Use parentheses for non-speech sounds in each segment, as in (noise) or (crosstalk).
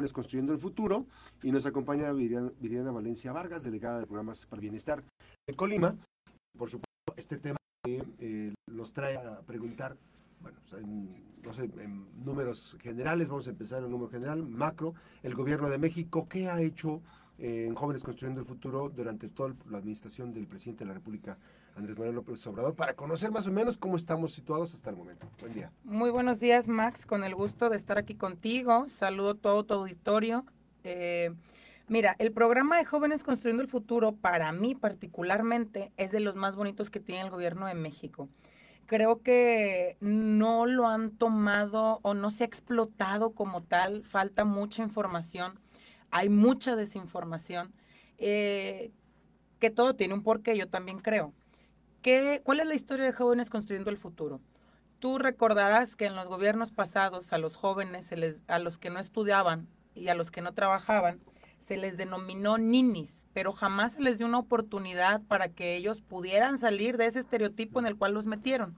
Jóvenes Construyendo el Futuro y nos acompaña Viriana, Valencia Vargas, delegada de Programas para el Bienestar de Colima. Por supuesto, este tema eh, nos trae a preguntar, bueno, no sé, en números generales, vamos a empezar en un número general, macro, el gobierno de México, ¿qué ha hecho eh, en Jóvenes Construyendo el Futuro durante toda la administración del presidente de la República, Andrés Manuel López Obrador, para conocer más o menos cómo estamos situados hasta el momento. Buen día. Muy buenos días, Max, con el gusto de estar aquí contigo. Saludo a todo tu auditorio. Eh, mira, el programa de Jóvenes Construyendo el Futuro, para mí particularmente, es de los más bonitos que tiene el gobierno de México creo que no lo han tomado o no se ha explotado como tal, falta mucha información, hay mucha desinformación, eh, que todo tiene un porqué, yo también creo. ¿Qué, ¿Cuál es la historia de jóvenes construyendo el futuro? Tú recordarás que en los gobiernos pasados a los jóvenes, a los que no estudiaban y a los que no trabajaban, se les denominó ninis, pero jamás se les dio una oportunidad para que ellos pudieran salir de ese estereotipo en el cual los metieron.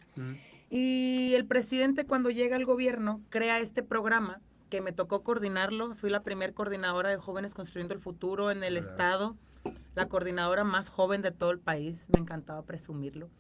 Y el presidente cuando llega al gobierno crea este programa que me tocó coordinarlo, fui la primer coordinadora de Jóvenes Construyendo el Futuro en el estado, la coordinadora más joven de todo el país, me encantaba presumirlo.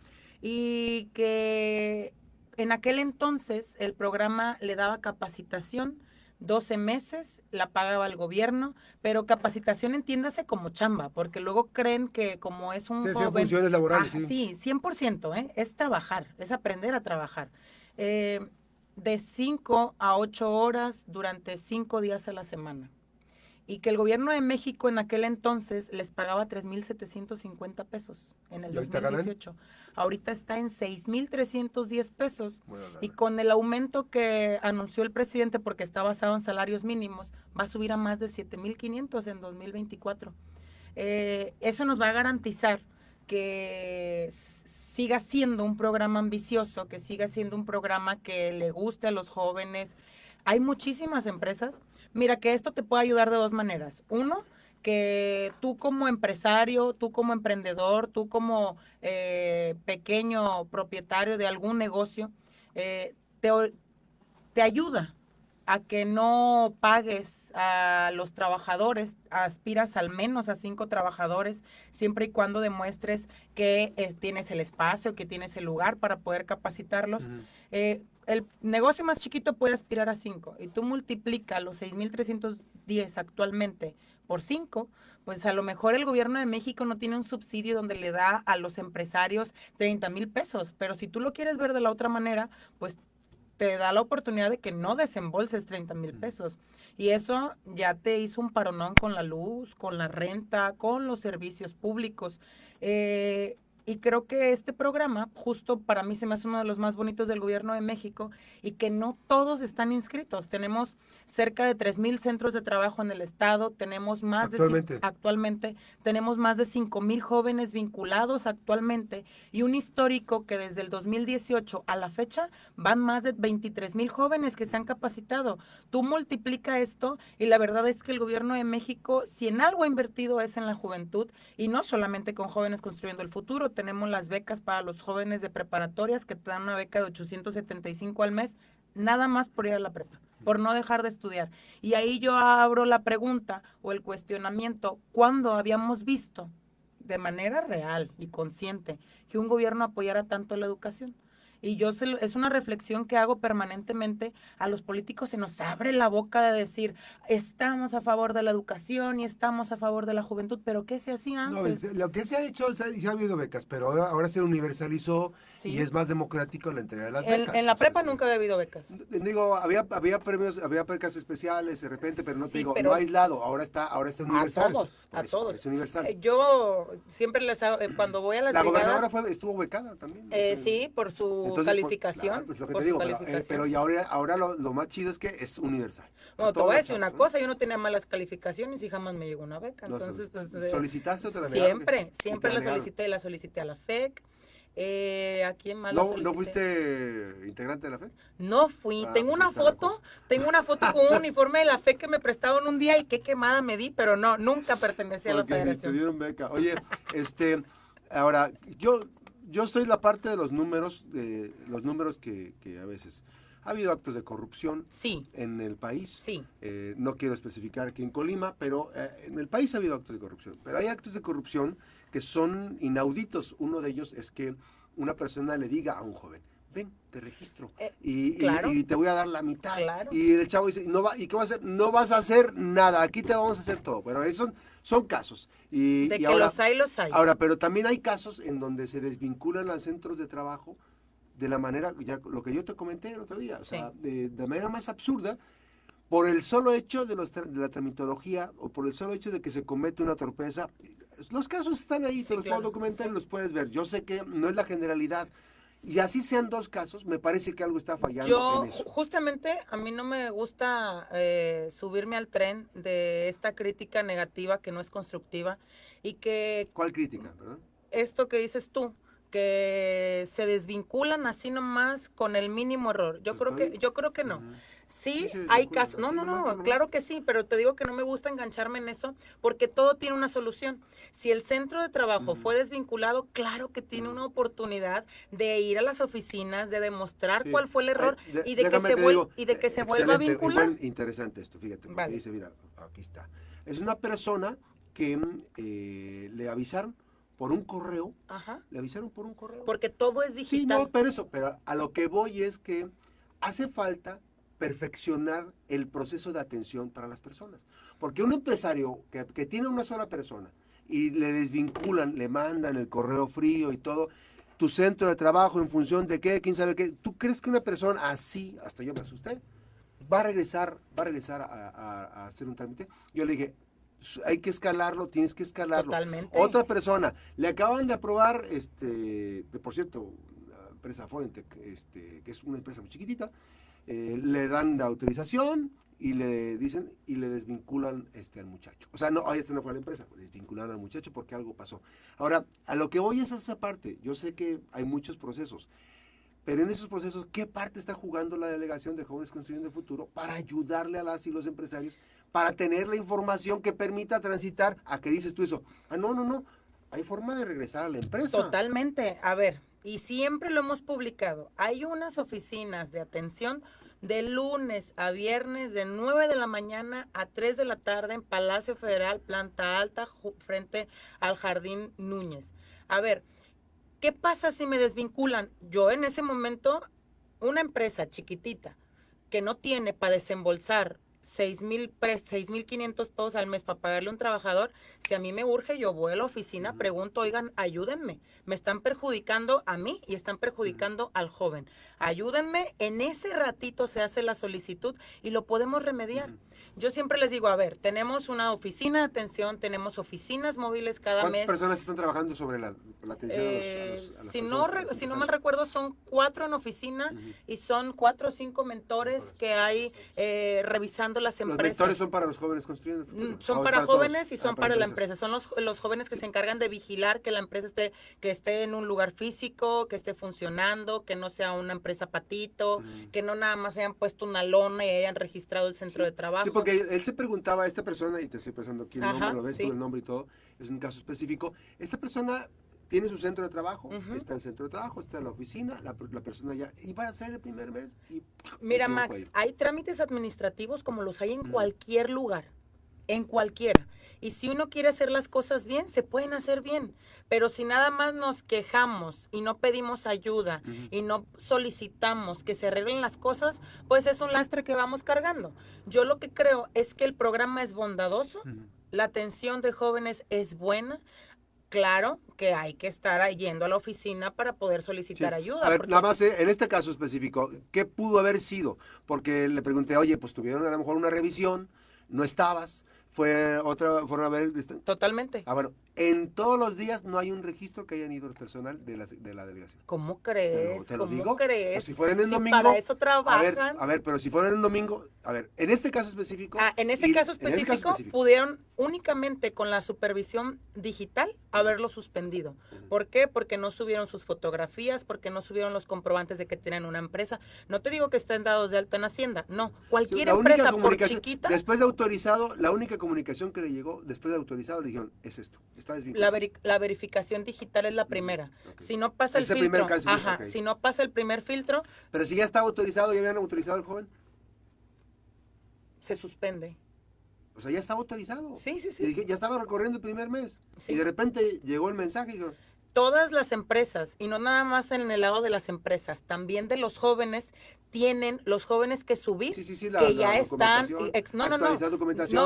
Y que en aquel entonces el programa le daba capacitación 12 meses, la pagaba el gobierno, pero capacitación entiéndase como chamba, porque luego creen que como es un sí, joven... funciones laborales, sí. Sí, 100%, ¿eh? es trabajar, es aprender a trabajar. Eh, de 5 a 8 horas durante 5 días a la semana y que el gobierno de México en aquel entonces les pagaba 3.750 pesos en el 2018. Ahorita está en 6.310 pesos y con el aumento que anunció el presidente porque está basado en salarios mínimos, va a subir a más de 7.500 en 2024. Eh, eso nos va a garantizar que siga siendo un programa ambicioso, que siga siendo un programa que le guste a los jóvenes, hay muchísimas empresas. Mira que esto te puede ayudar de dos maneras. Uno, que tú como empresario, tú como emprendedor, tú como eh, pequeño propietario de algún negocio, eh, te, te ayuda a que no pagues a los trabajadores, aspiras al menos a cinco trabajadores, siempre y cuando demuestres que eh, tienes el espacio, que tienes el lugar para poder capacitarlos el negocio más chiquito puede aspirar a 5 y tú multiplica los 6.310 actualmente por 5, pues a lo mejor el gobierno de México no tiene un subsidio donde le da a los empresarios 30 mil pesos, pero si tú lo quieres ver de la otra manera, pues te da la oportunidad de que no desembolses 30 mil pesos. Y eso ya te hizo un paronón con la luz, con la renta, con los servicios públicos. Eh, y creo que este programa, justo para mí se me hace uno de los más bonitos del gobierno de México y que no todos están inscritos. Tenemos cerca de 3.000 centros de trabajo en el estado, tenemos más actualmente. de actualmente tenemos más de 5.000 jóvenes vinculados actualmente y un histórico que desde el 2018 a la fecha van más de 23.000 jóvenes que se han capacitado. Tú multiplica esto y la verdad es que el gobierno de México si en algo ha invertido es en la juventud y no solamente con jóvenes construyendo el futuro, tenemos las becas para los jóvenes de preparatorias que te dan una beca de 875 al mes, nada más por ir a la prepa, por no dejar de estudiar. Y ahí yo abro la pregunta o el cuestionamiento, ¿cuándo habíamos visto de manera real y consciente que un gobierno apoyara tanto la educación? Y yo es una reflexión que hago permanentemente. A los políticos se nos abre la boca de decir, estamos a favor de la educación y estamos a favor de la juventud, pero ¿qué se hacía antes? No, lo que se ha hecho, se ha, habido becas, pero ahora, se universalizó y es más democrático la entrega de las becas. En la prepa nunca había habido becas. Digo, había, había premios, había becas especiales de repente, pero no te digo, no aislado, ahora está, ahora es universal. A todos, a todos. Es universal. Eh, yo siempre les hago, eh, cuando voy a las La gobernadora fue, estuvo becada también. Eh, sí, por su calificación. Pues, lo que te digo, eh, pero, y ahora, ahora lo, más chido es que es universal. No, te voy a decir una cosa, yo no tenía malas calificaciones y jamás me llegó una beca. Entonces, pues, ¿Solicitaste otra vez? Siempre, siempre la solicité, la solicité a la FEC. Eh, ¿A quién más ¿No, ¿No fuiste integrante de la FEC? No fui. Ah, tengo pues una foto, tengo una foto con un uniforme de la FEC que me prestaron un día y qué quemada me di, pero no, nunca pertenecía a la federación. Te dieron beca. Oye, este, ahora, yo yo estoy la parte de los números, de los números que, a veces. Ha habido actos de corrupción Sí, en el país. sí. Eh, no quiero especificar aquí en Colima, pero eh, en el país ha habido actos de corrupción. Pero hay actos de corrupción que son inauditos. Uno de ellos es que una persona le diga a un joven, ven, te registro Eh, y, y- claro. y te voy a dar la mitad. Claro. Y el chavo dice, no va, ¿y qué vas a hacer? No vas a hacer nada, aquí te vamos a hacer todo. Pero esos son, son casos. Y, De y que ahora, los hay, los hay. ahora, pero también hay casos en donde se desvinculan a centros de trabajo de la manera, ya lo que yo te comenté el otro día, o Sí. sea, de, de manera más absurda, por el solo hecho de, los, de la tramitología o por el solo hecho de que se comete una torpeza. Los casos están ahí, Sí, te los claro, puedo documentar y sí. los puedes ver. Yo sé que no es la generalidad. Y así sean dos casos, me parece que algo está fallando Yo, en eso. ju- justamente, a mí no me gusta eh, subirme al tren de esta crítica negativa que no es constructiva y que ¿Cuál crítica, perdón? esto que dices tú, que se desvinculan así nomás con el mínimo error. Yo Pues creo que, yo creo que no. Sí, Sí, hay casos. No, no, no, claro que sí, pero te digo que no me gusta engancharme en eso porque todo tiene una solución. Si el centro de trabajo fue desvinculado, claro que tiene una oportunidad de ir a las oficinas, de demostrar Sí. cuál fue el error Ay, y de que se, digo, y de que se vuelva a vincular. interesante esto, fíjate, porque Vale. dice, mira, aquí está. Es una persona que eh, le avisaron por un correo, Ajá. le avisaron por un correo. Porque todo es Sí, digital. no, pero eso, pero a lo que voy es que hace falta perfeccionar el proceso de atención para las personas. Porque un empresario que, que tiene una sola persona y le desvinculan, le mandan el correo frío y todo, tu centro de trabajo en función de qué, quién sabe qué, ¿tú crees que una persona así, hasta yo me asusté, va a regresar, va a regresar a, a- a hacer un trámite? Yo le dije, "Su- hay que escalarlo, tienes que escalarlo. Totalmente. Otra persona, le acaban de aprobar, este, de, por cierto, la empresa Forentec, este, que es una empresa muy chiquitita, eh, le dan la autorización y le dicen y le desvinculan este al muchacho. O sea, no, ay, esta no fue la empresa, desvincularon al muchacho porque algo pasó. Ahora, a lo que voy es a esa parte. Yo sé que hay muchos procesos, pero en esos procesos, ¿qué parte está jugando la delegación de Jóvenes Construyendo el Futuro para ayudarle a las y los empresarios, para tener la información que permita transitar a que dices tú eso? Ah, no, no, no. Hay forma de regresar a la empresa. Totalmente. A ver, y siempre lo hemos publicado. Hay unas oficinas de atención de lunes a viernes de 9 de la mañana a 3 de la tarde en Palacio Federal, planta alta, frente al Jardín Núñez. A ver, ¿qué pasa si me desvinculan? Yo en ese momento, una empresa chiquitita que no tiene para desembolsar 6 mil 6.500 pesos al mes para pagarle a un trabajador, si a mí me urge, yo voy a la oficina, pregunto, oigan, ayúdenme. Me están perjudicando a mí y están perjudicando al joven. Ayúdenme, en ese ratito se hace la solicitud y lo podemos remediar. Yo siempre les digo, a ver, tenemos una oficina de atención, tenemos oficinas móviles cada ¿Cuántas mes. personas están trabajando sobre la, la atención a los- a Eh, los- a las si, no, re- los si no mal recuerdo, son cuatro en oficina y son cuatro o cinco mentores que hay eh, revisando las Los empresas. mentores son para los jóvenes construyendo. Mm, Son para todos. jóvenes y Ah, son para la empresas. empresa. Son los, los jóvenes que se encargan de vigilar que la empresa esté, que esté en un lugar físico, que esté funcionando, que no sea una empresa patito, que no nada más hayan puesto una lona y hayan registrado el centro de trabajo. Sí, porque él se preguntaba a esta persona, y te estoy pensando aquí el Ajá, nombre, lo ves sí. tú el nombre y todo, es un caso específico. Esta persona tiene su centro de trabajo, está el centro de trabajo, está la oficina, la, la persona ya, y va a ser el primer mes. Y, Mira, Max, hay trámites administrativos como los hay en cualquier lugar, en cualquiera. Y si uno quiere hacer las cosas bien, se pueden hacer bien. Pero si nada más nos quejamos y no pedimos ayuda y no solicitamos que se arreglen las cosas, pues es un lastre que vamos cargando. Yo lo que creo es que el programa es bondadoso, la atención de jóvenes es buena. Claro que hay que estar yendo a la oficina para poder solicitar Sí. ayuda. A ver, porque- nada más eh, en este caso específico, ¿qué pudo haber sido? Porque le pregunté, oye, pues tuvieron a lo mejor una revisión, no estabas, fue otra, fueron a ver... Totalmente. Ah, bueno, en todos los días no hay un registro que hayan ido el personal de la, de la delegación. ¿Cómo Te crees? lo, te lo ¿Cómo digo. crees? Pues si fueran en Si domingo. para eso A ver, trabajan. a ver, pero si fueran en domingo, a ver, en este caso específico. Ah, en ese y- caso en ese específico, específico. pudieron únicamente con la supervisión digital haberlo suspendido. ¿Por qué? Porque no subieron sus fotografías, porque no subieron los comprobantes de que tienen una empresa. No te digo que estén dados de alta en Hacienda, no. Sí, Cualquier única empresa, por chiquita, Después de autorizado, la única comunicación que le llegó, después de autorizado, le dijeron, es esto. Está La, desvinculado. veri- la verificación digital es la primera. Si no pasa el filtro, caso, ajá, si no pasa el primer filtro, Pero si ya estaba autorizado, ya habían autorizado al joven. se suspende. O sea, ya estaba autorizado. Sí, sí, sí. ya estaba recorriendo el primer mes. Sí. Y de repente llegó el mensaje y Todas las empresas, y no nada más en el lado de las empresas, también de los jóvenes, tienen los jóvenes que subir, sí, sí, sí, la, que la ya están, ex- no, no, no,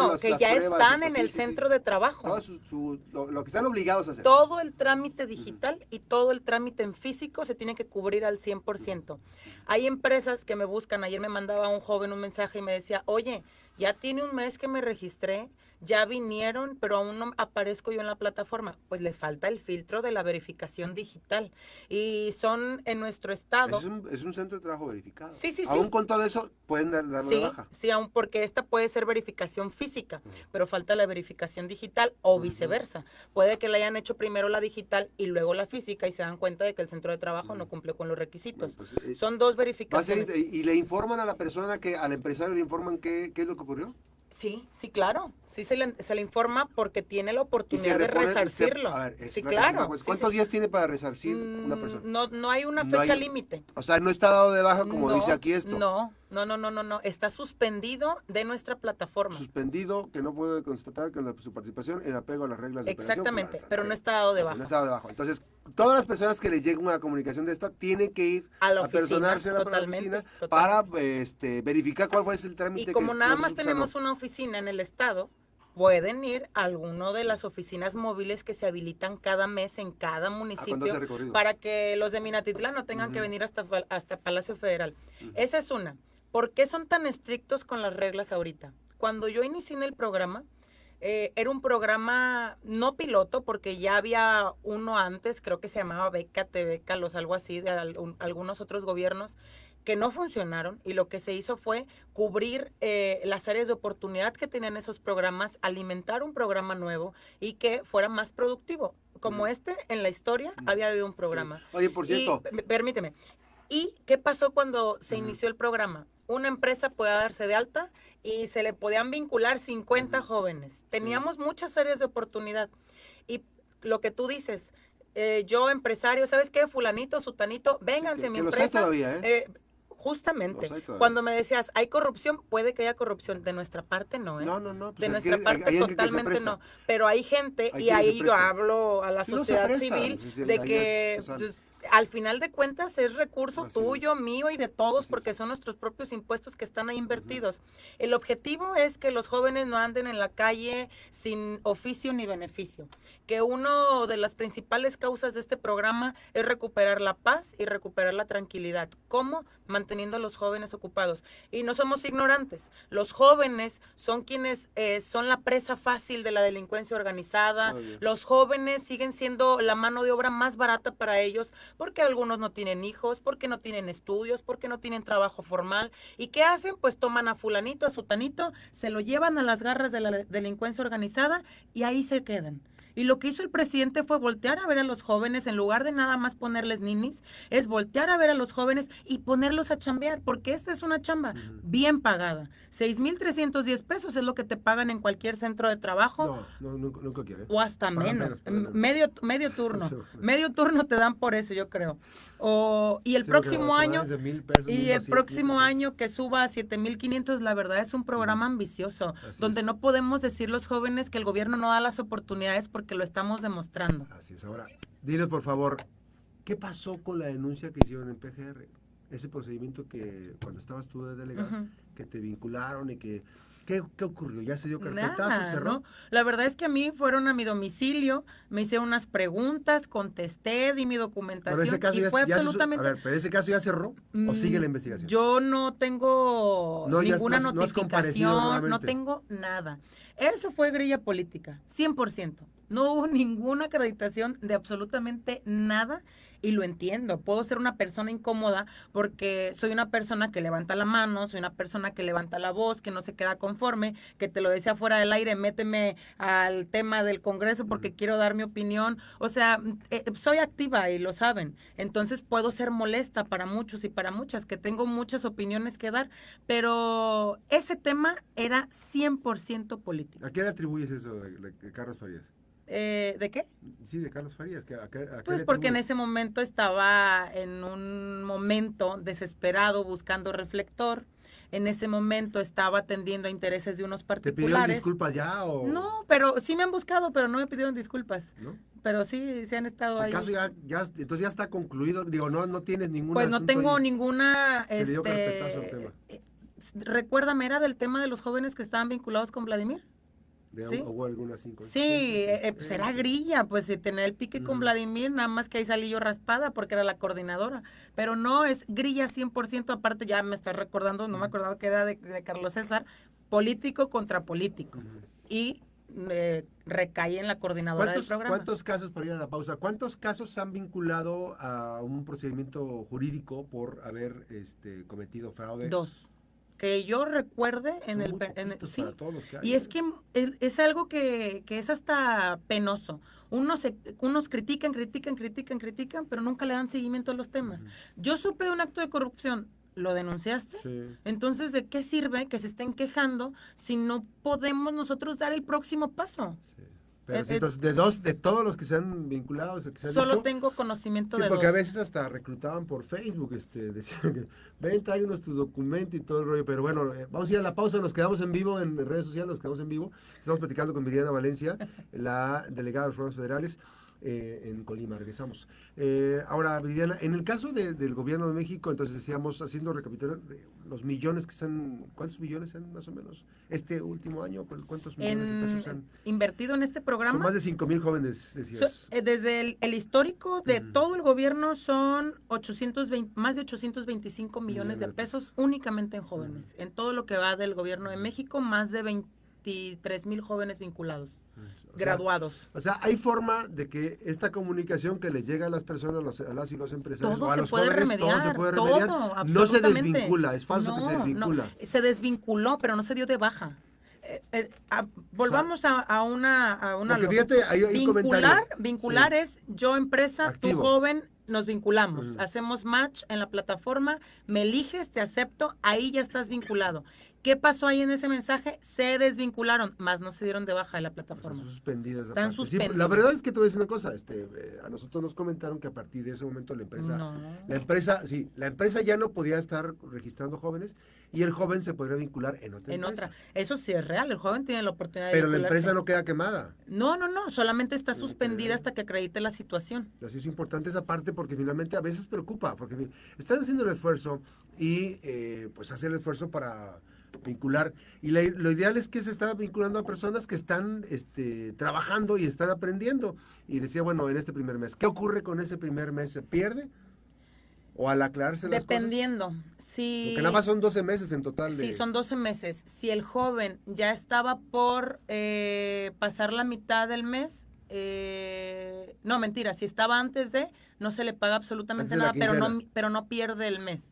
las- que las ya pruebas, están en el centro de trabajo. Todo su- su- lo, lo que están obligados a hacer. Todo el trámite digital y todo el trámite en físico se tiene que cubrir al 100%. Hay empresas que me buscan, ayer me mandaba un joven un mensaje y me decía, oye, ya tiene un mes que me registré, ya vinieron, pero aún no aparezco yo en la plataforma. Pues le falta el filtro de la verificación digital. Y son en nuestro estado. Es un, es un centro de trabajo verificado. Sí, sí, sí. Aún con todo eso, pueden dar, Sí, baja. sí, aún porque esta puede ser verificación física, pero falta la verificación digital o viceversa. Puede que le hayan hecho primero la digital y luego la física y se dan cuenta de que el centro de trabajo no cumple con los requisitos. Pues, eh, Son dos ser- verificaciones. y le informan a la persona que, al empresario le informan qué, qué es lo que ocurrió. Sí, sí, claro. Sí se le, se le informa porque tiene la oportunidad de repone- se- resarcirlo. a ver, es sí, claro. sí, ¿Cuántos sí. días tiene para resarcir una Mm, persona? No, no hay una No fecha límite. O sea, no está dado de baja como No, dice aquí esto. No, no, no, no, no, no. Está suspendido de nuestra plataforma. Suspendido, que no puede constatar que la- su participación en apego a las reglas de Exactamente, pero no Ok. está dado de baja. No está dado de baja. Entonces, todas las personas que les llegue una comunicación de esta tienen que ir A la a oficina, personarse a la totalmente, oficina totalmente. para este, verificar cuál fue el trámite Y como es- nada más tenemos una oficina en el estado, pueden ir a alguno de las oficinas móviles que se habilitan cada mes en cada municipio para que los de Minatitlán no tengan que venir hasta, hasta Palacio Federal. Esa es una. ¿Por qué son tan estrictos con las reglas ahorita? Cuando yo inicié en el programa, eh, era un programa no piloto, porque ya había uno antes, creo que se llamaba Beca, Becalos, algo así, de algún- algunos otros gobiernos que no funcionaron y lo que se hizo fue cubrir eh, las áreas de oportunidad que tenían esos programas, alimentar un programa nuevo y que fuera más productivo. Como Ujú. este, en la historia, Ujú. había habido un Sí. programa. Oye, por cierto, Y, permíteme. ¿Y qué pasó cuando se inició el programa? Una empresa podía darse de alta y se le podían vincular 50 Ujú. jóvenes. Teníamos muchas áreas de oportunidad. Y lo que tú dices, eh, yo empresario, ¿sabes qué? Fulanito, sutanito, vénganse que, a mi que los hay empresa. todavía, ¿eh? Eh, justamente, Los hay todavía. cuando me decías, ¿hay corrupción? Puede que haya corrupción. De nuestra parte no, ¿eh? no, no, no. pues de nuestra que- parte hay totalmente no. Pero hay gente, Hay y ahí yo hablo a la Sí, no se sociedad civil, de que pues, al final de cuentas es recurso Así tuyo, mío y de todos, porque son nuestros propios impuestos que están ahí invertidos. El objetivo es que los jóvenes no anden en la calle sin oficio ni beneficio. Que uno de las principales causas de este programa es recuperar la paz y recuperar la tranquilidad. ¿Cómo? Manteniendo a los jóvenes ocupados. Y no somos ignorantes. Los jóvenes son quienes eh, son la presa fácil de la delincuencia organizada. Los jóvenes siguen siendo la mano de obra más barata para ellos porque algunos no tienen hijos, porque no tienen estudios, porque no tienen trabajo formal. ¿Y qué hacen? Pues toman a fulanito, a sutanito, se lo llevan a las garras de la de- delincuencia organizada y ahí se quedan. Y lo que hizo el presidente fue voltear a ver a los jóvenes, en lugar de nada más ponerles ninis, es voltear a ver a los jóvenes y ponerlos a chambear, porque esta es una chamba bien pagada. 6,310 pesos es lo que te pagan en cualquier centro de trabajo No, no, nunca, nunca quiere. o hasta menos. Medio, medio turno. (laughs) Medio turno te dan por eso, yo creo. O, y el Sí, próximo año, pesos, y el 1200, próximo 1300. año que suba a 7500, la verdad es un programa ambicioso, Así donde es. no podemos decir los jóvenes que el gobierno no da las oportunidades porque lo estamos demostrando. Así es. Ahora, dinos por favor, ¿qué pasó con la denuncia que hicieron en PGR? Ese procedimiento que cuando estabas tú de delegado, que te vincularon y que... ¿Qué, qué ocurrió? ¿Ya se dio carpetazo? Nada, ¿Cerró? ¿no? La verdad es que a mí fueron a mi domicilio, me hicieron unas preguntas, contesté, di mi Pero documentación ese caso y ya, fue ya absolutamente A ver, pero ese caso ya cerró o sigue Mm, la investigación. Yo no tengo No, ya ninguna no notificación, no tengo nada. Eso fue grilla política, 100%. No hubo ninguna acreditación de absolutamente nada y lo entiendo. Puedo ser una persona incómoda porque soy una persona que levanta la mano, soy una persona que levanta la voz, que no se queda conforme, que te lo decía fuera del aire, méteme al tema del Congreso porque quiero dar mi opinión. O sea, eh, soy activa y lo saben. Entonces puedo ser molesta para muchos y para muchas, que tengo muchas opiniones que dar, pero ese tema era 100% político. ¿A qué le atribuyes eso de, de- de Carlos Farías? Eh, ¿De qué? Sí, de Carlos Farías. Que, a, qué- a qué Pues porque en ese momento estaba en un momento desesperado buscando reflector. En ese momento estaba atendiendo a intereses de unos ¿Te pidieron particulares. disculpas ya o...? No, pero sí me han buscado, pero no me pidieron disculpas. ¿No? Pero sí se han estado El ahí. caso ya, ya, entonces ya está concluido. Digo, no, no tienes ningún Pues no tengo ahí. ninguna. Se le dio carpetazo al Este, tema. eh, recuérdame, era del tema de los jóvenes que estaban vinculados con Vladimir. De, sí. Hubo algunas. Sí, eh, eh, pues era grilla, pues eh, tener el pique con Ujú. Vladimir, nada más que ahí salí yo raspada porque era la coordinadora. Pero no, es grilla 100%, aparte ya me estoy recordando, no me acordaba que era de, de Carlos César, político contra político. Y eh, recae en la coordinadora del ¿Cuántos, programa. ¿Cuántos casos, para ir a la pausa, cuántos casos se han vinculado a un procedimiento jurídico por haber este, cometido fraude? Dos. Que yo recuerde en el... en el- sí, Y es ¿eh? que es, es algo que, que es hasta penoso. Unos, se- unos critican, critican, critican, critican, pero nunca le dan seguimiento a los temas. Yo supe de un acto de corrupción, ¿lo denunciaste? Sí. Entonces, ¿de qué sirve que se estén quejando si no podemos nosotros dar el próximo paso? sí. Pero Eh, sí, eh, entonces, de dos, de todos los que se han vinculado, o sea, que se han Solo tengo conocimiento Sí, de porque a dos. veces hasta reclutaban por Facebook, este, (laughs) decían que ven, tráenos tu documento y todo el rollo, pero bueno, eh, vamos a ir a la pausa, nos quedamos en vivo en redes sociales, nos quedamos en vivo, estamos platicando con Viridiana Valencia, la delegada de los programas federales eh, en Colima, regresamos. Eh, ahora, Viridiana, en el caso de- del gobierno de México, entonces decíamos, haciendo recapitular los millones que se han, ¿cuántos millones han más o menos este último año? ¿Cuántos millones de pesos han? invertido en este Son programa, más de 5 mil jóvenes, so- decías. eh, desde el, el histórico de todo el gobierno son 820, más de 825 millones de Millones de pesos únicamente en jóvenes. En todo lo que va del gobierno de México, más de 23 mil jóvenes vinculados, O sea, graduados. O sea, hay forma de que esta comunicación que les llega a las personas, los- a las y los empresarios, Todo o a se los jóvenes, todo se remediar, puede todo, remediar. no se desvincula, es falso que se no, desvincula. se desvinculó, pero no se dio de baja. Eh, eh, a- volvamos a, a una, a una Porque lógica. fíjate, hay, hay un comentario. Vincular, vincular Sí. es yo empresa, Activo. tú joven, nos vinculamos, hacemos match en la plataforma, me eliges, te acepto, ahí ya estás vinculado. ¿Qué pasó ahí en ese mensaje? Se desvincularon, más no se dieron de baja de la plataforma. suspendidas. Están. Sí, suspendidas. la verdad es que te voy a decir una cosa, este, eh, a nosotros nos comentaron que a partir de ese momento la empresa, No. la empresa, sí, la empresa ya no podía estar registrando jóvenes y el joven se podría vincular en otra En empresa. otra. Eso sí es real, el joven tiene la oportunidad de Pero la empresa no queda quemada. No, no, no, solamente está suspendida hasta que acredite la situación. Así es importante esa parte porque finalmente a veces preocupa, porque están haciendo el esfuerzo y eh, pues hacer el esfuerzo para vincular. Y la- lo ideal es que se está vinculando a personas que están este, trabajando y están aprendiendo. Y decía, bueno, en este primer mes, ¿qué ocurre con ese primer mes? ¿Se pierde? ¿O al aclararse las cosas? Dependiendo. Si, Porque nada más son 12 meses en total. De... Sí, son 12 meses. Si el joven ya estaba por eh, pasar la mitad del mes, eh, no, mentira, si estaba antes de, no se le paga absolutamente nada, pero no, pero no pierde el mes.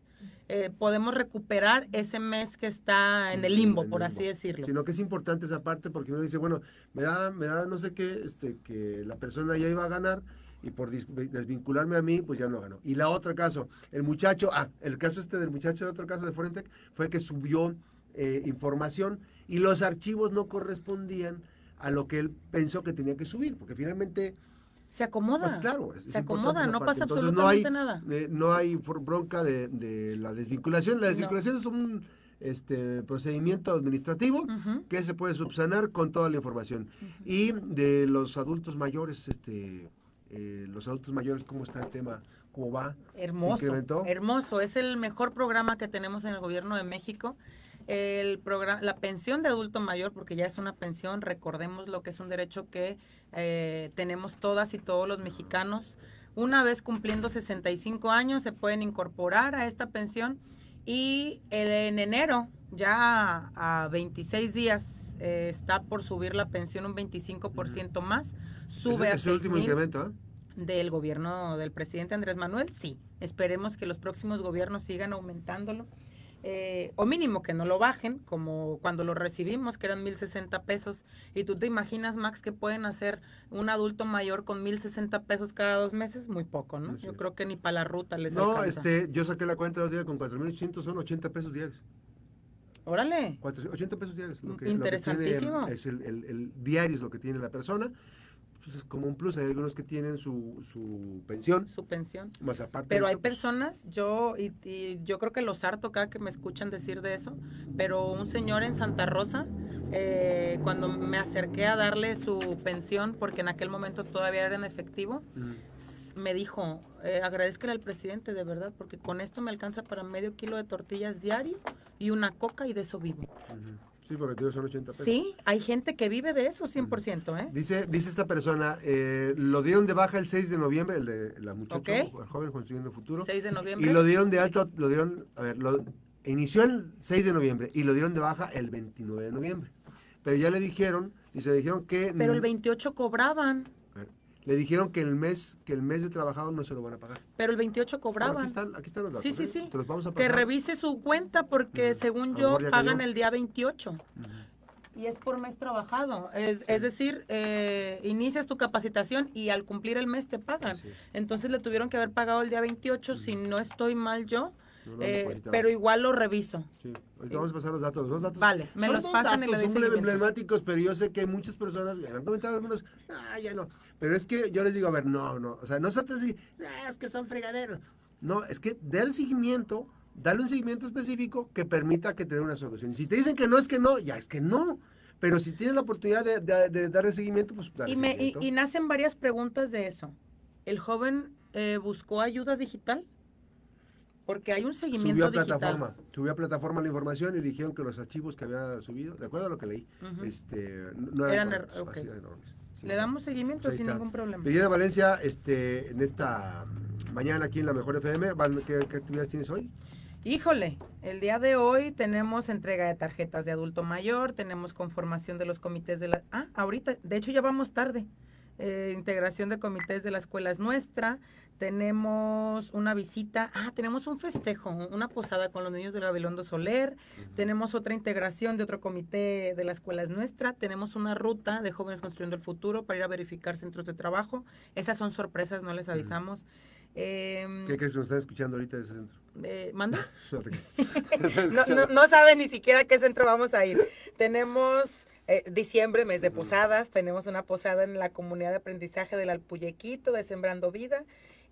Eh, podemos recuperar ese mes que está en el limbo, En por limbo. así decirlo. Sino que es importante esa parte porque uno dice, bueno, me da, me da no sé qué, este, que la persona ya iba a ganar y por desvincularme a mí, pues ya no ganó. Y la otra caso, el muchacho, ah, el caso este del muchacho de otro caso de Forentec fue que subió eh, información y los archivos no correspondían a lo que él pensó que tenía que subir, porque finalmente, Se acomoda. pues claro, se acomoda, no pasa Entonces, absolutamente no hay, nada. eh, no hay bronca de, de la desvinculación. La desvinculación es un este, procedimiento administrativo que se puede subsanar con toda la información. Y de los adultos mayores, este, eh, los adultos mayores, ¿cómo está el tema? ¿Cómo va? Hermoso, incrementó? hermoso. Es el mejor programa que tenemos en el gobierno de México. El programa, la pensión de adulto mayor, porque ya es una pensión, recordemos lo que es un derecho que eh, tenemos todas y todos los mexicanos. Una vez cumpliendo 65 años se pueden incorporar a esta pensión y el- en enero, ya a 26 días, eh, está por subir la pensión un 25% más. Sube Ese- a ese 6 último mil incremento, ¿ah? del gobierno del presidente Andrés Manuel, sí. Esperemos que los próximos gobiernos sigan aumentándolo. Eh, o mínimo que no lo bajen, como cuando lo recibimos, que eran 1.060 pesos. Y tú te imaginas, Max, que pueden hacer un adulto mayor con 1.060 pesos cada dos meses, muy poco, ¿no? Sí. Yo creo que ni para la ruta les No, alcanza. este, yo saqué la cuenta de día con 4.800, son 80 pesos diarios. Órale. Cuatro- 80 pesos diarios. Lo que, Interesantísimo. Lo que tiene es el, el- el diario es lo que tiene la persona. Pues, es como un plus. Hay algunos que tienen su, su pensión, Su pensión. más aparte. Pero hay pues, personas, yo, y, y yo creo que los harto acá que me escuchan decir de eso, pero un señor en Santa Rosa, eh, cuando me acerqué a darle su pensión, porque en aquel momento todavía era en efectivo, mm, me dijo, eh, agradezcale al presidente de verdad, porque con esto me alcanza para medio kilo de tortillas diario y una coca y de eso vivo. Sí, porque digo, son 80 pesos. Sí, hay gente que vive de eso 100%, ¿eh? Dice, dice esta persona, eh, lo dieron de baja el 6 de noviembre, el de la muchacha, el joven construyendo futuro. 6 de Y noviembre. lo dieron de alto, lo dieron, a ver, lo, inició el 6 de noviembre y lo dieron de baja el 29 de noviembre. Pero ya le dijeron, y se dijeron que... Pero el 28 cobraban, le dijeron que el mes que el mes de trabajado no se lo van a pagar. pero el 28 Bueno, cobraban. aquí, están, aquí están los datos. Sí, sí, ¿eh? sí. Te los vamos a Que revise su cuenta porque según yo pagan cayó. el día 28 Ujú. y es por mes trabajado. Es, es decir, eh, inicias tu capacitación y al cumplir el mes te pagan. Entonces le tuvieron que haber pagado el día 28 si no estoy mal yo, No eh, pero igual lo reviso. Sí, ahorita vamos a pasar los datos. Los datos Vale, me son los pasan datos, emblemáticos, pero yo sé que hay muchas personas me han comentado algunos, ah, ya no. Pero es que yo les digo, a ver, no, no. O sea, no se trata de decir, "Ah, es que son fregaderos. No, es que dale seguimiento, dale un seguimiento específico que permita que te dé una solución. Y si te dicen que no, es que no, ya es que no. Pero si tienes la oportunidad de, de, de darle seguimiento, pues dale Y, me, y, y nacen varias preguntas de eso. ¿El joven eh, buscó ayuda digital? Porque hay un Subió seguimiento a digital. plataforma, subió a plataforma la información y dijeron que los archivos que había subido, de acuerdo a lo que leí, este, no Eran eran, er- correctos, así enormes. Sí, Le damos seguimiento Pues sin está. ningún problema. Viridiana Valencia, este, en esta mañana aquí en la Mejor FM, van- ¿qué, qué actividades tienes hoy? Híjole, el día de hoy tenemos entrega de tarjetas de adulto mayor, tenemos conformación de los comités de la... Ah, ahorita, de hecho ya vamos tarde. Eh, integración de comités de la escuela es nuestra. Tenemos una visita, ah, tenemos un festejo, una posada con los niños del Gabilondo Soler. Tenemos otra integración de otro comité de la escuela es nuestra. Tenemos una ruta de jóvenes construyendo el futuro para ir a verificar centros de trabajo. Esas son sorpresas, no les avisamos. Em, ¿Qué crees que nos están escuchando ahorita de ese centro? eh, ¿manda? (laughs) (laughs) No, no, no sabe ni siquiera a qué centro vamos a ir. Tenemos eh, diciembre, mes de posadas. Tenemos una posada en la comunidad de aprendizaje del Alpuyequito, de Sembrando Vida.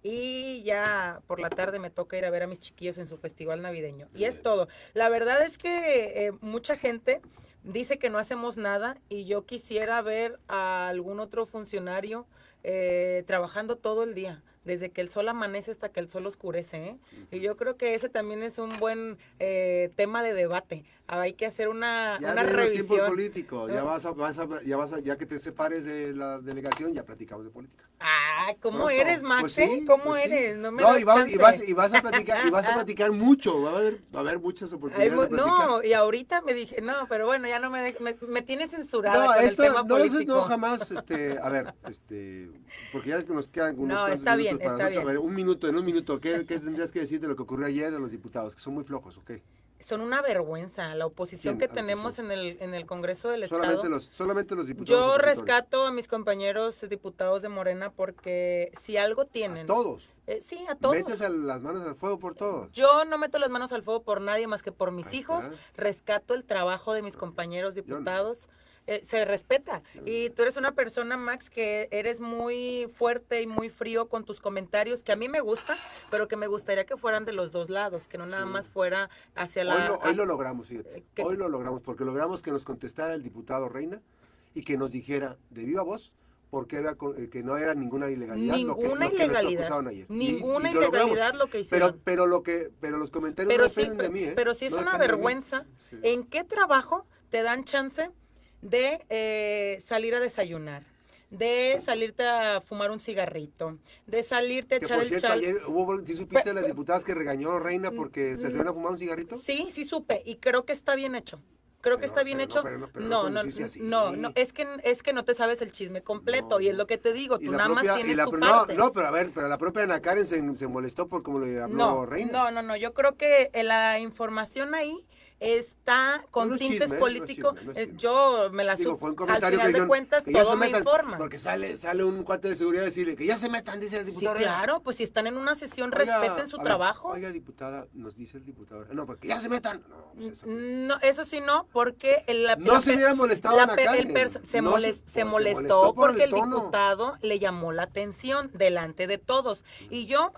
Y ya por la tarde me toca ir a ver a mis chiquillos en su festival navideño. Y es todo. La verdad es que eh, mucha gente dice que no hacemos nada y yo quisiera ver a algún otro funcionario eh, trabajando todo el día, desde que el sol amanece hasta que el sol oscurece. ¿eh? Y yo creo que ese también es un buen eh, tema de debate. Hay que hacer una, Ya una revisión. político, ya vas, a, vas a- ya vas a- ya que te separes de la delegación, ya platicamos de política. Ah, ¿cómo eres, Max? Pues sí, ¿Cómo pues sí. eres? No me No, y vas, y, vas, y vas a platicar, y vas a platicar mucho, va a haber, va a haber muchas oportunidades de no, y ahorita me dije, no, pero bueno, ya no me, de- me, me tiene censurada No, con esto, el tema no, político. no jamás, este, a ver, este, porque ya que nos quedan unos No, está bien, para está bien. A ver, un minuto, en un minuto, ¿qué, qué tendrías que decir de lo que ocurrió ayer a los diputados? Que son muy flojos, ¿ok? Son una vergüenza la oposición ¿Quién? que Ah, tenemos en el, en el Congreso del Solamente Estado. los, solamente los diputados. Yo rescato a mis compañeros diputados de Morena porque si algo A tienen... todos. Eh, sí, a todos. Metes a las manos al fuego por todos. Yo no meto las manos al fuego por nadie más que por mis Ahí hijos. está. Rescato el trabajo de mis compañeros no. Eh, se respeta. Y tú eres una persona, Max, que eres muy fuerte y muy frío con tus comentarios, que a mí me gusta, pero que me gustaría que fueran de los dos lados, que no nada Sí. más fuera hacia la... Hoy lo, hoy lo logramos, fíjate. Eh, ¿qué? Hoy lo logramos, porque logramos que nos contestara el diputado Reina y que nos dijera de viva voz por qué había eh, que no era ninguna ilegalidad. lo que- Ninguna lo que ilegalidad. ayer. Ninguna y lo logramos. ilegalidad lo que Pero, hicieron. pero lo que, pero los comentarios Pero no sí, dependen de mí, ¿eh? pero sí es No una vergüenza. Sí. ¿En qué trabajo te dan chance de eh, salir a desayunar? De salirte a fumar un cigarrito, de salirte a echar por el cierto, chal. ayer hubo, ¿sí supiste de las diputadas que regañó Reina porque se Mm, hacían a fumar un cigarrito? Sí, sí supe y creo que está bien hecho. Creo que está bien no, hecho. pero no, pero no no, no, no, es que es que no te sabes el chisme completo y es lo que te digo, tú nada propia- más y tienes la tu parte. No, pero a ver, pero la propia Ana Karen se, se molestó por cómo le habló Reina. no, no, no, yo creo que eh, la información ahí está con No tintes chisme, políticos. No es chisme, no es Eh, yo me la un Al final que de cuentas, que todo me metan, informa. Porque sale, sale un cuate de seguridad a decirle que ya se metan, dice el Sí, diputado. claro, pues si están en una sesión, Oiga, respeten su ver, trabajo. Oiga, diputada, nos dice el diputado. No, porque ya se metan. No, pues eso. No, eso sí no, porque el, la, No la se hubiera molestado la pe- el se, No moles- se- se pues, se molestó, molestó por porque el diputado le llamó la atención delante de todos. Y yo,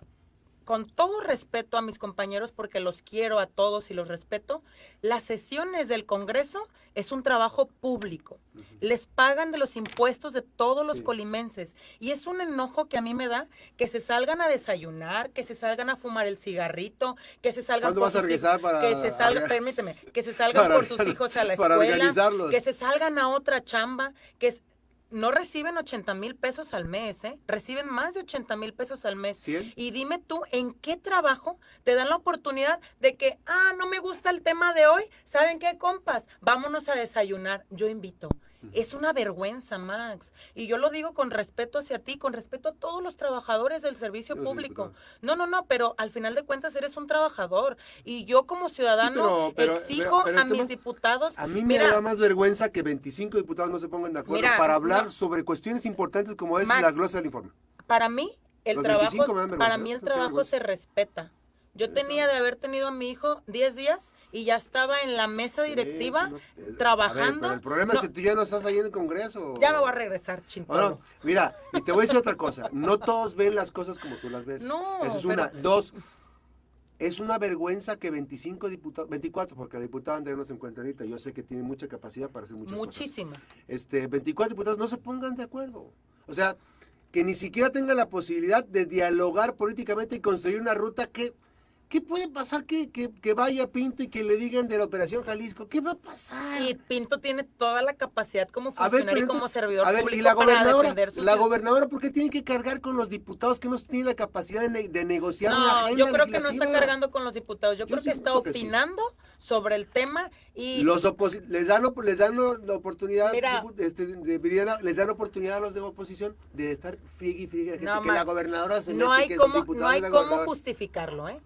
con todo respeto a mis compañeros, porque los quiero a todos y los respeto, las sesiones del Congreso es un trabajo público. Les pagan de los impuestos de todos los colimenses. Y es un enojo que a mí me da que se salgan a desayunar, que se salgan a fumar el cigarrito, que se salgan ¿Cuándo por vas a sus regresar para- que se salgan, a- permíteme, que se salgan para por sus hijos a la escuela, que se salgan a otra chamba, que es- no reciben 80 mil pesos al mes, ¿eh? Reciben más de 80 mil pesos al mes. Y dime tú, ¿en qué trabajo te dan la oportunidad de que, ah, no me gusta el tema de hoy? ¿Saben qué, compas? Vámonos a desayunar. Yo invito. Es una vergüenza, Max. Y yo lo digo con respeto hacia ti, con respeto a todos los trabajadores del servicio público. No, no, no, pero al final de cuentas eres un trabajador. Y yo como ciudadano pero- pero- exijo a mis diputados. A mí me mira, da más vergüenza que 25 diputados no se pongan de acuerdo Mira, para hablar no. sobre cuestiones importantes como es Max, la glosa del informe. para mí el Los trabajo 25 me dan vergüenza, para mí el trabajo se respeta yo tenía de haber tenido a mi hijo 10 días y ya estaba en la mesa directiva Sí, sí, no, eh, trabajando ver, pero el problema No, es que tú ya no estás ahí en el Congreso. ya me voy a regresar chinto Oh, no, mira, y te voy a decir otra cosa. No todos ven las cosas como tú las ves. No, Esa es pero- una. Dos, es una vergüenza que 25 diputados, 24, porque la diputada Andrea no se encuentra ahorita. Yo sé que tiene mucha capacidad para hacer muchas cosas. muchísima Este, 24 diputados no se pongan de acuerdo. O sea, que ni siquiera tengan la posibilidad de dialogar políticamente y construir una ruta que... ¿Qué puede pasar que, que, que vaya Pinto y que le digan de la Operación Jalisco? ¿Qué va a pasar? y Pinto tiene toda la capacidad como ver, funcionario y como servidor a ver, público y la para gobernadora, defender la gobernadora, ¿por qué tiene que cargar con los diputados que no tienen la capacidad de, ne- de negociar una no, agenda yo creo que no está cargando con los diputados. Yo, Yo creo que está creo que sí. opinando sobre el tema y Los les dan les dan la oportunidad Mira. este, de- les dan oportunidad a los de oposición de estar friegue y friegue a la gente, No, que la gobernadora se no mete, hay que cómo, no hay cómo justificarlo, ¿eh?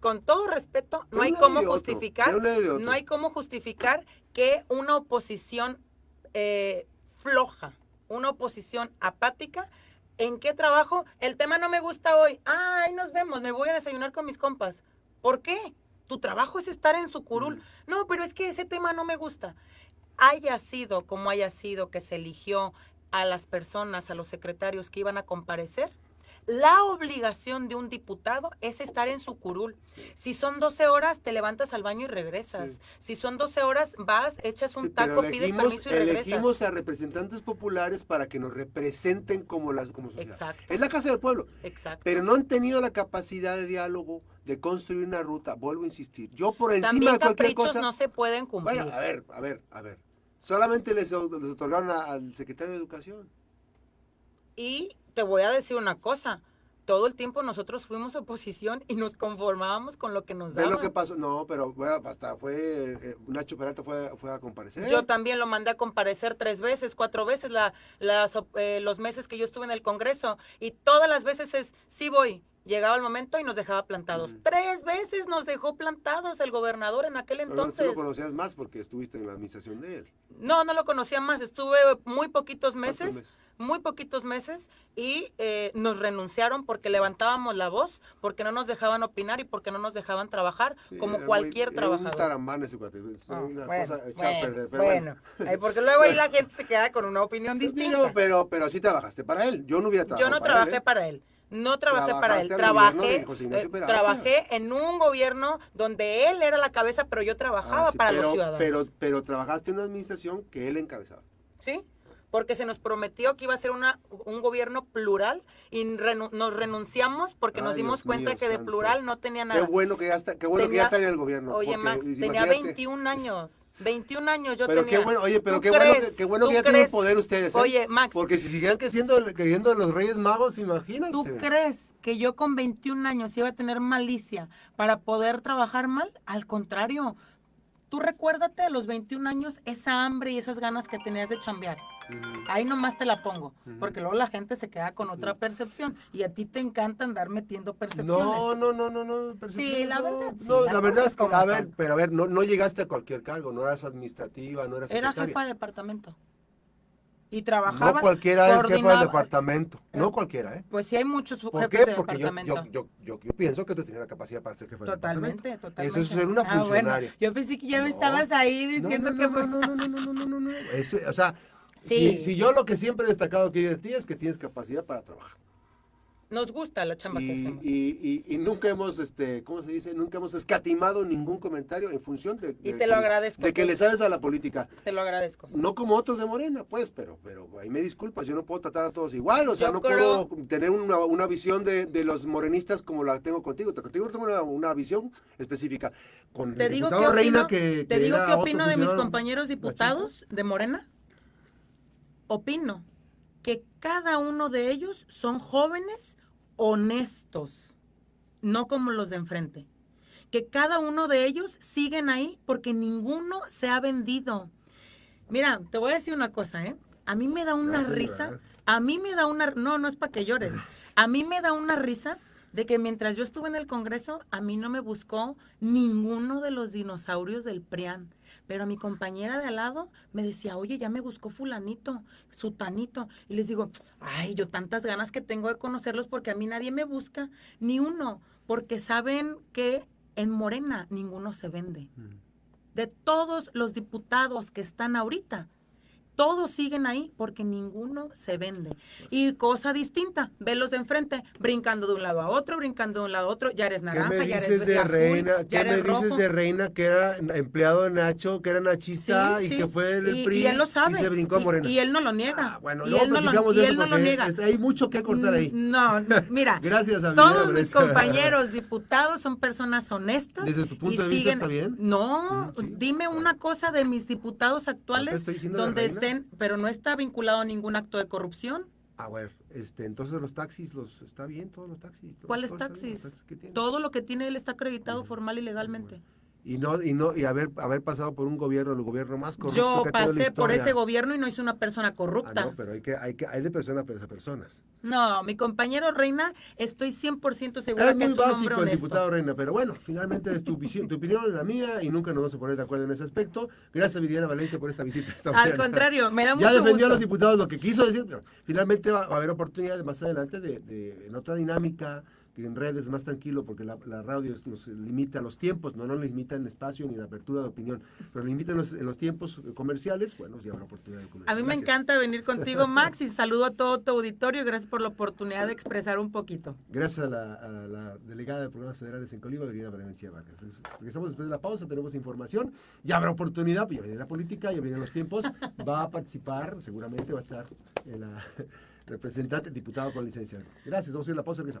Con todo respeto, no hay cómo justificar, no hay cómo justificar que una oposición eh, floja, una oposición apática, ¿en qué trabajo? El tema no me gusta hoy. Ay, nos vemos, me voy a desayunar con mis compas. ¿Por qué? Tu trabajo es estar en su curul. Mm. No, pero es que ese tema no me gusta. Haya sido como haya sido que se eligió a las personas, a los secretarios que iban a comparecer, la obligación de un diputado es estar en su curul. Si son 12 horas, te levantas al baño y regresas. Sí. Si son 12 horas, vas, echas un Sí, taco, pides elegimos- permiso y regresas. Elegimos a representantes populares para que nos representen como, la, como sociedad. Exacto. Es la casa del pueblo. Exacto. Pero no han tenido la capacidad de diálogo, de construir una ruta. Vuelvo a insistir. Yo por encima También de cualquier cosa. no se pueden cumplir. Bueno, a ver, a ver, a ver. Solamente les, les otorgaron a- al secretario de Educación. Y te voy a decir una cosa. Todo el tiempo nosotros fuimos oposición y nos conformábamos con lo que nos daban. lo que pasó. No, pero bueno, hasta fue. eh, Nacho Peralta fue, fue a comparecer. Yo también lo mandé a comparecer tres veces, cuatro veces la, las, eh, los meses que yo estuve en el Congreso y todas las veces es, sí voy. Llegaba el momento y nos dejaba plantados. Ujú. Tres veces nos dejó plantados el gobernador en aquel Pero entonces. Tú lo conocías más porque estuviste en la administración de él. No, no lo conocía más. Estuve muy poquitos ¿Cuántos meses, meses? muy poquitos meses y eh, nos renunciaron porque levantábamos la voz, porque no nos dejaban opinar y porque no nos dejaban trabajar Sí, como cualquier muy- era Un trabajador. tarambán ese cuate. Ah, una bueno, cosa echada a bueno, perder. Pero bueno. Ay, porque luego ahí la (laughs) gente se queda con una opinión distinta. Pero, pero, pero sí trabajaste para él. Yo no hubiera trabajado Yo no para trabajé él, ¿eh? para él. No trabajé para él. Trabajé, eh, trabajé en un gobierno donde él era la cabeza, pero yo trabajaba Ah, sí, para pero, los ciudadanos. Pero, pero trabajaste en una administración que él encabezaba. ¿Sí? Porque se nos prometió que iba a ser una, un gobierno plural y renu- nos renunciamos porque nos dimos Dios cuenta mío que de santo. plural no tenía Qué nada. bueno que ya está, qué bueno que ya está en el gobierno. Oye, Max, tenía imagínate- (laughs) 21 años. 21 años yo Pero tenía. qué bueno, oye, pero ¿Tú qué bueno, que, qué bueno ¿Tú que ya tienen crees? poder ustedes. ¿eh? Oye, Max, Porque si siguieran creciendo, creyendo en los Reyes Magos, imagínate. ¿Tú crees que yo con 21 años iba a tener malicia para poder trabajar mal? Al contrario, tú recuérdate a los 21 años esa hambre y esas ganas que tenías de chambear. Ahí nomás te la pongo, porque luego la gente se queda con otra percepción y a ti te encanta andar metiendo percepciones. No, no, no, no, no. Sí, la verdad. no, la verdad es que, a ver, pero a ver, no, no llegaste a cualquier cargo, no eras administrativa, no eras Era jefa de departamento y trabajaba. No cualquiera es jefe del departamento. No cualquiera, ¿eh? Pues sí, hay muchos ¿Por qué? de Porque departamento. Yo, yo, yo, pienso que tú tienes la capacidad para ser jefe totalmente, del departamento. Totalmente, Eso es ser una ah, funcionaria. Yo pensé que ya me estabas ahí diciendo que. No, no, no, no, no, no, no, no. Eso, o sea, sí. si, si yo lo que siempre he destacado aquí de ti es que tienes capacidad para trabajar. Nos gusta la chamba y, que hacemos. Y, y, nunca hemos, este, ¿cómo se dice? Nunca hemos escatimado ningún comentario en función de, y te lo agradezco, de que le sabes a la política. Te lo agradezco. No como otros de Morena, pues, pero, pero ahí me disculpas, yo no puedo tratar a todos igual, o sea, no puedo tener una, una visión de, de, los morenistas como la tengo contigo. Contigo tengo una, una visión específica. Con te digo qué Reina que, Te digo qué opino de mis compañeros diputados de Morena. Opino que cada uno de ellos son jóvenes honestos, no como los de enfrente. Que cada uno de ellos siguen ahí porque ninguno se ha vendido. Mira, te voy a decir una cosa, ¿eh? A mí me da una risa, a mí me da una, no, no es para que llores, a mí me da una risa de que mientras yo estuve en el Congreso, a mí no me buscó ninguno de los dinosaurios del PRIAN. Pero a mi compañera de al lado me decía, oye, ya me buscó fulanito, sutanito. Y les digo, ay, yo tantas ganas que tengo de conocerlos porque a mí nadie me busca, ni uno, porque saben que en Morena ninguno se vende. Mm. De todos los diputados que están ahorita, todos siguen ahí porque ninguno se vende. Pues y cosa distinta, velos de enfrente, brincando de un lado a otro, brincando de un lado a otro, ya eres naranja, ya eres de reina, ¿Qué me dices de reina que era empleado de Nacho, que era nachista y que fue el PRI y, él lo sabe, y se brincó a Morena? Y, él no lo niega. Ah, bueno, y él no, lo, y él no lo niega. Hay mucho que cortar ahí. No, mira. (laughs) Gracias, a Todos mis compañeros diputados son personas honestas. Desde tu punto de vista está bien. No, mm, dime una cosa de mis diputados actuales donde pero no está vinculado a ningún acto de corrupción. Ah, bueno, este, entonces los taxis, los está bien, todos los taxis. ¿Cuáles taxis? Todo lo que tiene él está acreditado formal y legalmente y no y no y haber haber pasado por un gobierno el gobierno más corrupto yo pasé por ese gobierno y no hice una persona corrupta. ah, no pero hay que hay que hay de personas a personas. No mi compañero Reina estoy 100% segura es que muy es un básico el diputado Reina pero bueno finalmente es tu visión tu opinión es la mía y nunca nos vamos a poner de acuerdo en ese aspecto. Gracias Viviana Valencia por esta visita al contrario me da mucho ya defendió a los diputados lo que quiso decir pero finalmente va, a haber oportunidades más adelante de, de en otra dinámica que en redes es más tranquilo porque la, radio nos limita los tiempos, no nos limita el espacio ni la apertura de opinión, pero limita en los, en los tiempos comerciales, bueno, ya habrá oportunidad de A mí me encanta venir contigo, Max, y saludo a todo tu auditorio y gracias por la oportunidad de expresar un poquito. Gracias a la, delegada de programas federales en Colima, Virginia Valencia Vargas. Regresamos después de la pausa, tenemos información, ya habrá oportunidad, pues ya viene la política, ya vienen los tiempos, (laughs) va a participar, seguramente va a estar la representante, diputado con licencia. Gracias, vamos a ir a la pausa, regresamos.